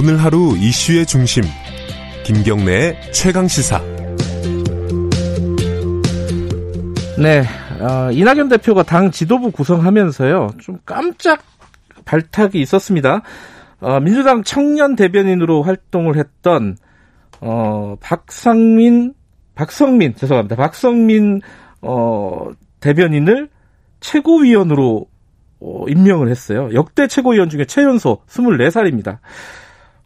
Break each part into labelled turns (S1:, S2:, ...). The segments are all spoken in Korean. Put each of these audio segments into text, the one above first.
S1: 오늘 하루 이슈의 중심 김경래의 최강 시사.
S2: 네, 어, 이낙연 대표가 당 지도부 구성하면서요 좀 깜짝 발탁이 있었습니다. 어, 민주당 청년 대변인으로 활동을 했던 어, 박상민, 박성민 죄송합니다. 박성민 어, 대변인을 최고위원으로 어, 임명을 했어요. 역대 최고위원 중에 최연소 24살입니다.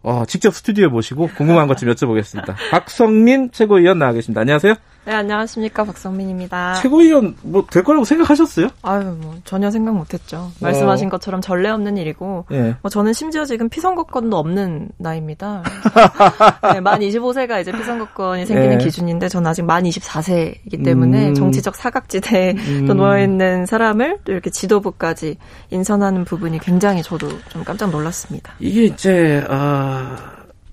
S2: 어, 직접 스튜디오에 모시고 궁금한 것 좀 여쭤보겠습니다. 박성민 최고위원 나와 계십니다. 안녕하세요.
S3: 네, 안녕하십니까. 박성민입니다.
S2: 최고위원 뭐 될 거라고 생각하셨어요?
S3: 아유, 뭐 전혀 생각 못 했죠. 말씀하신 어. 것처럼 전례 없는 일이고 네. 뭐 저는 심지어 지금 피선거권도 없는 나이입니다. 네, 만 25세가 이제 피선거권이 생기는 네. 기준인데 저는 아직 만 24세이기 때문에 음. 정치적 사각지대에 음. 또 놓여 있는 사람을 또 이렇게 지도부까지 인선하는 부분이 굉장히 저도 좀 깜짝 놀랐습니다.
S2: 이게 이제 아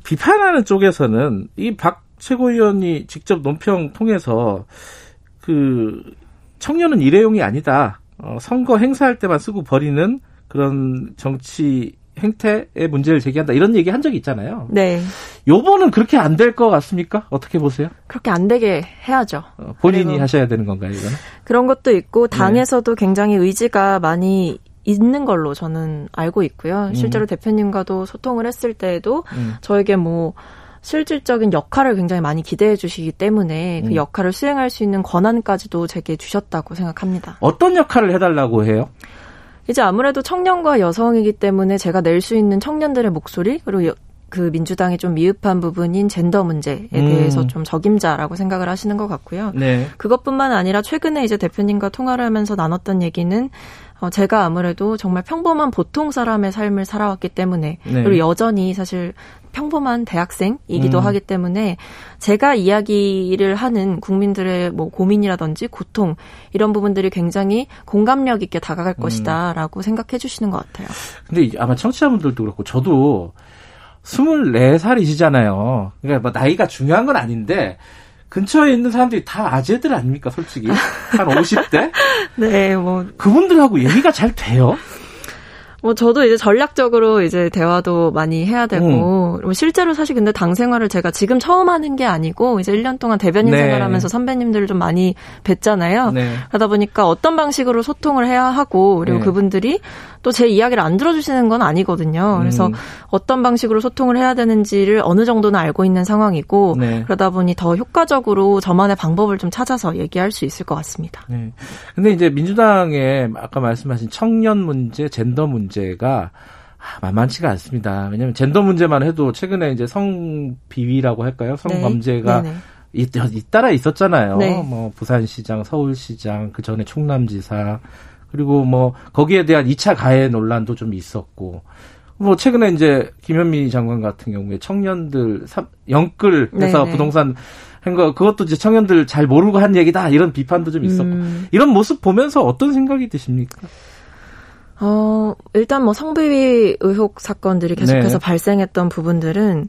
S2: 비판하는 쪽에서는 이 박 최고위원이 직접 논평 통해서 그 청년은 일회용이 아니다. 어, 선거 행사할 때만 쓰고 버리는 그런 정치 행태의 문제를 제기한다 이런 얘기 한 적이 있잖아요.
S3: 네.
S2: 요번은 그렇게 안 될 것 같습니까? 어떻게 보세요?
S3: 그렇게 안 되게 해야죠.
S2: 어, 본인이 하셔야 되는 건가요, 이거는?
S3: 그런 것도 있고 네. 당에서도 네. 굉장히 의지가 많이 있는 걸로 저는 알고 있고요. 실제로 음. 대표님과도 소통을 했을 때에도 음. 저에게 뭐 실질적인 역할을 굉장히 많이 기대해 주시기 때문에 그 음. 그 역할을 수행할 수 있는 권한까지도 제게 주셨다고 생각합니다.
S2: 어떤 역할을 해달라고 해요?
S3: 이제 아무래도 청년과 여성이기 때문에 제가 낼 수 있는 청년들의 목소리 그리고 그 민주당이 좀 미흡한 부분인 젠더 문제에 음. 대해서 좀 적임자라고 생각을 하시는 것 같고요. 네. 그것뿐만 아니라 최근에 이제 대표님과 통화를 하면서 나눴던 얘기는 어, 제가 아무래도 정말 평범한 보통 사람의 삶을 살아왔기 때문에 네. 그리고 여전히 사실 평범한 대학생이기도 음. 하기 때문에 제가 이야기를 하는 국민들의 뭐 고민이라든지 고통 이런 부분들이 굉장히 공감력 있게 다가갈 음. 것이다라고 생각해 주시는 것 같아요.
S2: 근데 아마 청취자분들도 그렇고 저도 24살이시잖아요. 그러니까 뭐 나이가 중요한 건 아닌데 근처에 있는 사람들이 다 아재들 아닙니까, 솔직히? 한 50대?
S3: 네, 뭐.
S2: 그분들하고 얘기가 잘 돼요?
S3: 뭐 저도 이제 전략적으로 이제 대화도 많이 해야 되고 음. 실제로 사실 근데 당 생활을 제가 지금 처음 하는 게 아니고 이제 1년 동안 대변인 네. 생활하면서 선배님들을 좀 많이 뵀잖아요. 네. 그러다 보니까 어떤 방식으로 소통을 해야 하고 그리고 네. 그분들이 또 제 이야기를 안 들어주시는 건 아니거든요. 그래서 음. 어떤 방식으로 소통을 해야 되는지를 어느 정도는 알고 있는 상황이고 네. 그러다 보니 더 효과적으로 저만의 방법을 좀 찾아서 얘기할 수 있을 것 같습니다. 네.
S2: 근데 이제 민주당의 아까 말씀하신 청년 문제, 젠더 문제 문제가 만만치가 않습니다. 왜냐하면 젠더 문제만 해도 최근에 이제 성 비위라고 할까요? 성 범죄가 네. 잇따라 있었잖아요. 네. 뭐 부산시장, 서울시장, 그 전에 충남지사 그리고 뭐 거기에 대한 2차 가해 논란도 좀 있었고 뭐 최근에 이제 김현미 장관 같은 경우에 청년들 영끌해서 네네. 부동산 한거 그것도 이제 청년들 잘 모르고 한 얘기다 이런 비판도 좀 있었고 음. 이런 모습 보면서 어떤 생각이 드십니까?
S3: 어, 일단 뭐 성비위 의혹 사건들이 계속해서 네. 발생했던 부분들은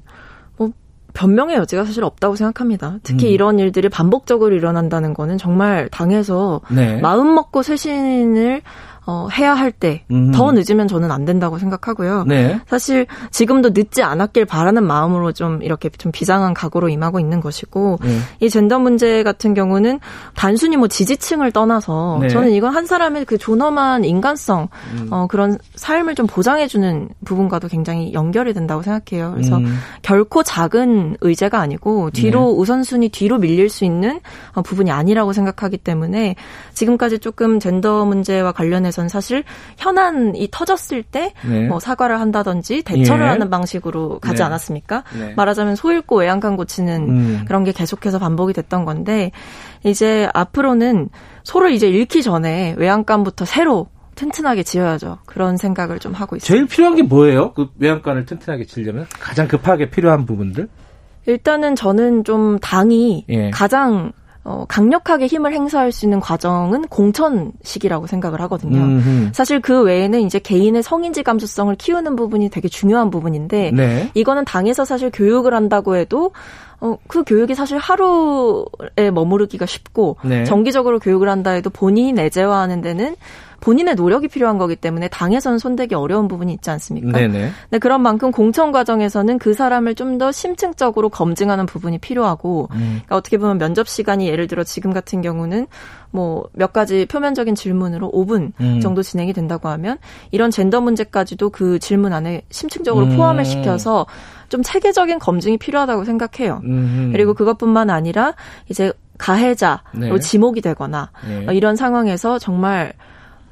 S3: 뭐 변명의 여지가 사실 없다고 생각합니다. 특히 음. 이런 일들이 반복적으로 일어난다는 거는 정말 당해서 네. 마음 먹고 쇄신을 어, 해야 할 때더 음. 늦으면 저는 안 된다고 생각하고요. 네. 사실 지금도 늦지 않았길 바라는 마음으로 좀 이렇게 좀 비장한 각오로 임하고 있는 것이고 네. 이 젠더 문제 같은 경우는 단순히 뭐 지지층을 떠나서 네. 저는 이건 한 사람의 그 존엄한 인간성 음. 어, 그런 삶을 좀 보장해주는 부분과도 굉장히 연결이 된다고 생각해요. 그래서 음. 결코 작은 의제가 아니고 뒤로 네. 우선순위 뒤로 밀릴 수 있는 어, 부분이 아니라고 생각하기 때문에 지금까지 조금 젠더 문제와 관련해 부분에서는 사실 현안이 터졌을 때뭐 네. 뭐 사과를 한다든지 대처를 예. 하는 방식으로 가지 네. 않았습니까? 네. 말하자면 소 잃고 외양간 고치는 음. 그런 게 계속해서 반복이 됐던 건데 이제 앞으로는 소를 이제 잃기 전에 외양간부터 새로 튼튼하게 지어야죠. 그런 생각을 좀 하고 있습니다.
S2: 제일 필요한 게 뭐예요? 그 외양간을 튼튼하게 지려면 가장 급하게 필요한 부분들?
S3: 일단은 저는 좀 당이 예. 가장 어, 강력하게 힘을 행사할 수 있는 과정은 공천식이라고 생각을 하거든요. 음흠. 사실 그 외에는 이제 개인의 성인지 감수성을 키우는 부분이 되게 중요한 부분인데 네. 이거는 당에서 사실 교육을 한다고 해도 어, 그 교육이 사실 하루에 머무르기가 쉽고 네. 정기적으로 교육을 한다 해도 본인이 내재화하는 데는 본인의 노력이 필요한 거기 때문에 당에서는 손대기 어려운 부분이 있지 않습니까?
S2: 네네.
S3: 네, 그런 만큼 공천 과정에서는 그 사람을 좀 더 심층적으로 검증하는 부분이 필요하고 음. 그러니까 어떻게 보면 면접 시간이 예를 들어 지금 같은 경우는 뭐 몇 가지 표면적인 질문으로 5분 음. 정도 진행이 된다고 하면 이런 젠더 문제까지도 그 질문 안에 심층적으로 음. 포함을 시켜서 좀 체계적인 검증이 필요하다고 생각해요. 음. 그리고 그것뿐만 아니라 이제 가해자로 네. 지목이 되거나 네. 이런 상황에서 정말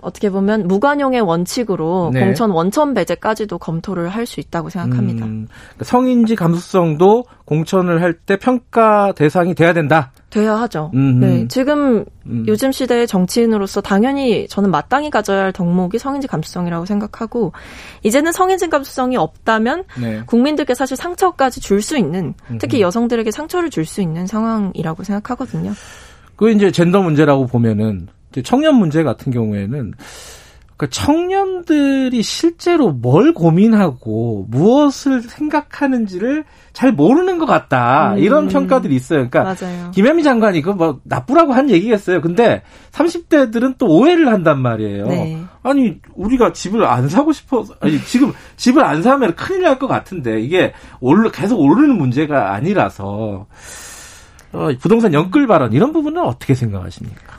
S3: 어떻게 보면 무관용의 원칙으로 네. 공천 원천 배제까지도 검토를 할 수 있다고 생각합니다. 음,
S2: 그러니까 성인지 감수성도 공천을 할 때 평가 대상이 돼야 된다.
S3: 돼야 하죠. 음흠. 네, 지금 음. 요즘 시대의 정치인으로서 당연히 저는 마땅히 가져야 할 덕목이 성인지 감수성이라고 생각하고 이제는 성인지 감수성이 없다면 네. 국민들께 사실 상처까지 줄 수 있는 특히 여성들에게 상처를 줄 수 있는 상황이라고 생각하거든요.
S2: 그 이제 젠더 문제라고 보면은 청년 문제 같은 경우에는 그 청년들이 실제로 뭘 고민하고 무엇을 생각하는지를 잘 모르는 것 같다. 음. 이런 평가들이 있어요. 그러니까 맞아요. 김현미 장관이 그뭐 나쁘라고 한 얘기겠어요. 근데 30대들은 또 오해를 한단 말이에요. 네. 아니 우리가 집을 안 사고 싶어 아니 지금 집을 안 사면 큰일 날 것 같은데 이게 올르 계속 오르는 문제가 아니라서 어, 부동산 연끌 발언 이런 부분은 어떻게 생각하십니까?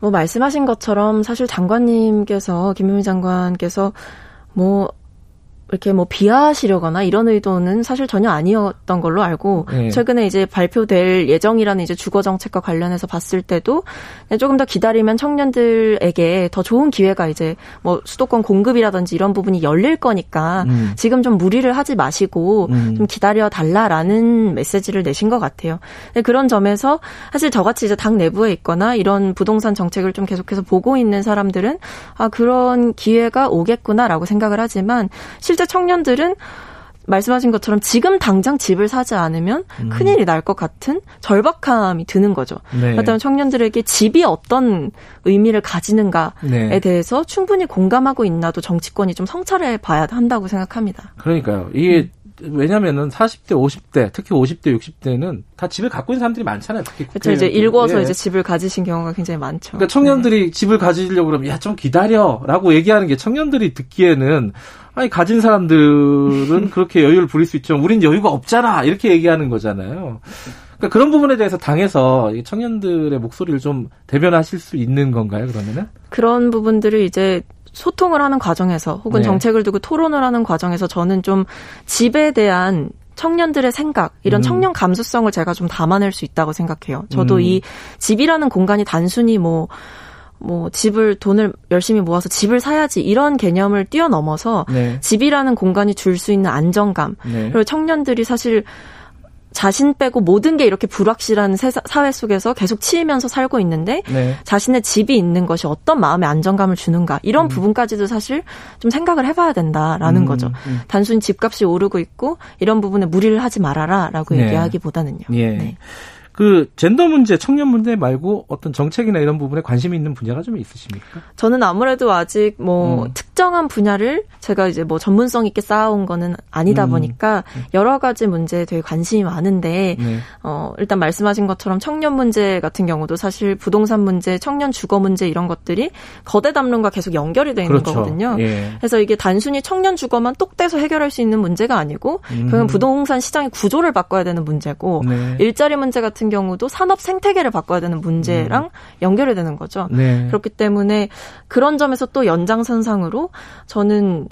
S3: 뭐 말씀하신 것처럼 사실 장관님께서 김현미 장관께서 뭐 이렇게 뭐 비하하시려거나 이런 의도는 사실 전혀 아니었던 걸로 알고 네. 최근에 이제 발표될 예정이라는 이제 주거 정책과 관련해서 봤을 때도 조금 더 기다리면 청년들에게 더 좋은 기회가 이제 뭐 수도권 공급이라든지 이런 부분이 열릴 거니까 음. 지금 좀 무리를 하지 마시고 음. 좀 기다려 달라라는 메시지를 내신 것 같아요. 그런 점에서 사실 저같이 이제 당 내부에 있거나 이런 부동산 정책을 좀 계속해서 보고 있는 사람들은 아 그런 기회가 오겠구나라고 생각을 하지만 실 실제 청년들은 말씀하신 것처럼 지금 당장 집을 사지 않으면 음. 큰일이 날 것 같은 절박함이 드는 거죠. 네. 그렇다면 청년들에게 집이 어떤 의미를 가지는가에 네. 대해서 충분히 공감하고 있나도 정치권이 좀 성찰해 봐야 한다고 생각합니다.
S2: 그러니까요. 이게 음. 왜냐면은 40대, 50대, 특히 50대, 60대는 다 집을 갖고 있는 사람들이 많잖아요. 특히
S3: 그렇죠. 이제 읽어서 예. 이제 집을 가지신 경우가 굉장히 많죠.
S2: 그러니까 청년들이 네. 집을 가지려고 그러면 야 좀 기다려라고 얘기하는 게 청년들이 듣기에는 아니 가진 사람들은 그렇게 여유를 부릴 수 있죠. 우린 여유가 없잖아. 이렇게 얘기하는 거잖아요. 그러니까 그런 부분에 대해서 당에서 청년들의 목소리를 좀 대변하실 수 있는 건가요? 그러면은
S3: 그런 부분들을 이제 소통을 하는 과정에서 혹은 네. 정책을 두고 토론을 하는 과정에서 저는 좀 집에 대한 청년들의 생각, 이런 음. 청년 감수성을 제가 좀 담아낼 수 있다고 생각해요. 저도 음. 이 집이라는 공간이 단순히 뭐뭐 집을 돈을 열심히 모아서 집을 사야지 이런 개념을 뛰어넘어서 네. 집이라는 공간이 줄 수 있는 안정감 네. 그리고 청년들이 사실 자신 빼고 모든 게 이렇게 불확실한 사회 속에서 계속 치이면서 살고 있는데 네. 자신의 집이 있는 것이 어떤 마음의 안정감을 주는가 이런 음. 부분까지도 사실 좀 생각을 해봐야 된다라는 음, 거죠. 음. 단순히 집값이 오르고 있고 이런 부분에 무리를 하지 말아라라고 네. 얘기하기보다는요.
S2: 예. 네. 그 젠더 문제, 청년 문제 말고 어떤 정책이나 이런 부분에 관심이 있는 분야가 좀 있으십니까?
S3: 저는 아무래도 아직 뭐 음. 특정한 분야를 제가 이제 뭐 전문성 있게 쌓아온 거는 아니다 음. 보니까 여러 가지 문제에 되게 관심이 많은데 네. 어 일단 말씀하신 것처럼 청년 문제 같은 경우도 사실 부동산 문제, 청년 주거 문제 이런 것들이 거대 담론과 계속 연결이 되어 있는 그렇죠. 거거든요. 예. 그래서 이게 단순히 청년 주거만 똑 떼서 해결할 수 있는 문제가 아니고 음. 그건 부동산 시장의 구조를 바꿔야 되는 문제고 네. 일자리 문제 같은 경우도 산업 생태계를 바꿔야 되는 문제랑 음. 연결이 되는 거죠. 네. 그렇기 때문에 그런 점에서 또 연장선상으로 저는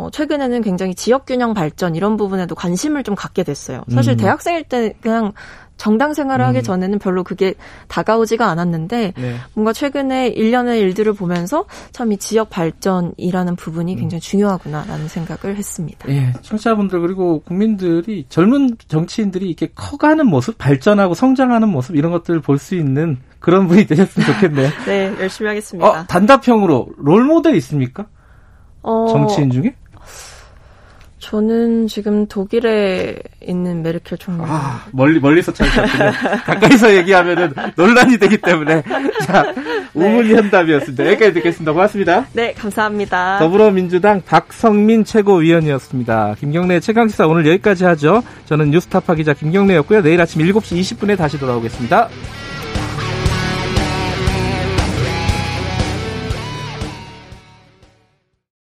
S3: 어, 최근에는 굉장히 지역균형 발전 이런 부분에도 관심을 좀 갖게 됐어요. 사실 음. 대학생일 때 그냥 정당 생활을 음. 하기 전에는 별로 그게 다가오지가 않았는데 네. 뭔가 최근에 일련의 일들을 보면서 참 이 지역 발전이라는 부분이 음. 굉장히 중요하구나라는 생각을 했습니다.
S2: 예, 청취자분들 그리고 국민들이 젊은 정치인들이 이렇게 커가는 모습, 발전하고 성장하는 모습 이런 것들을 볼 수 있는 그런 분이 되셨으면 좋겠네요.
S3: 네, 열심히 하겠습니다.
S2: 어, 단답형으로 롤 모델 있습니까? 어, 정치인 중에?
S3: 저는 지금 독일에 있는 메르켈 총리.
S2: 아, 멀리, 멀리서 찾으셨군요. 가까이서 얘기하면은 논란이 되기 때문에. 자, 우문현답이었습니다. 네. 여기까지 듣겠습니다. 고맙습니다.
S3: 네, 감사합니다.
S2: 더불어민주당 박성민 최고위원이었습니다. 김경래 최강시사 오늘 여기까지 하죠. 저는 뉴스타파 기자 김경래였고요. 내일 아침 7시 20분에 다시 돌아오겠습니다.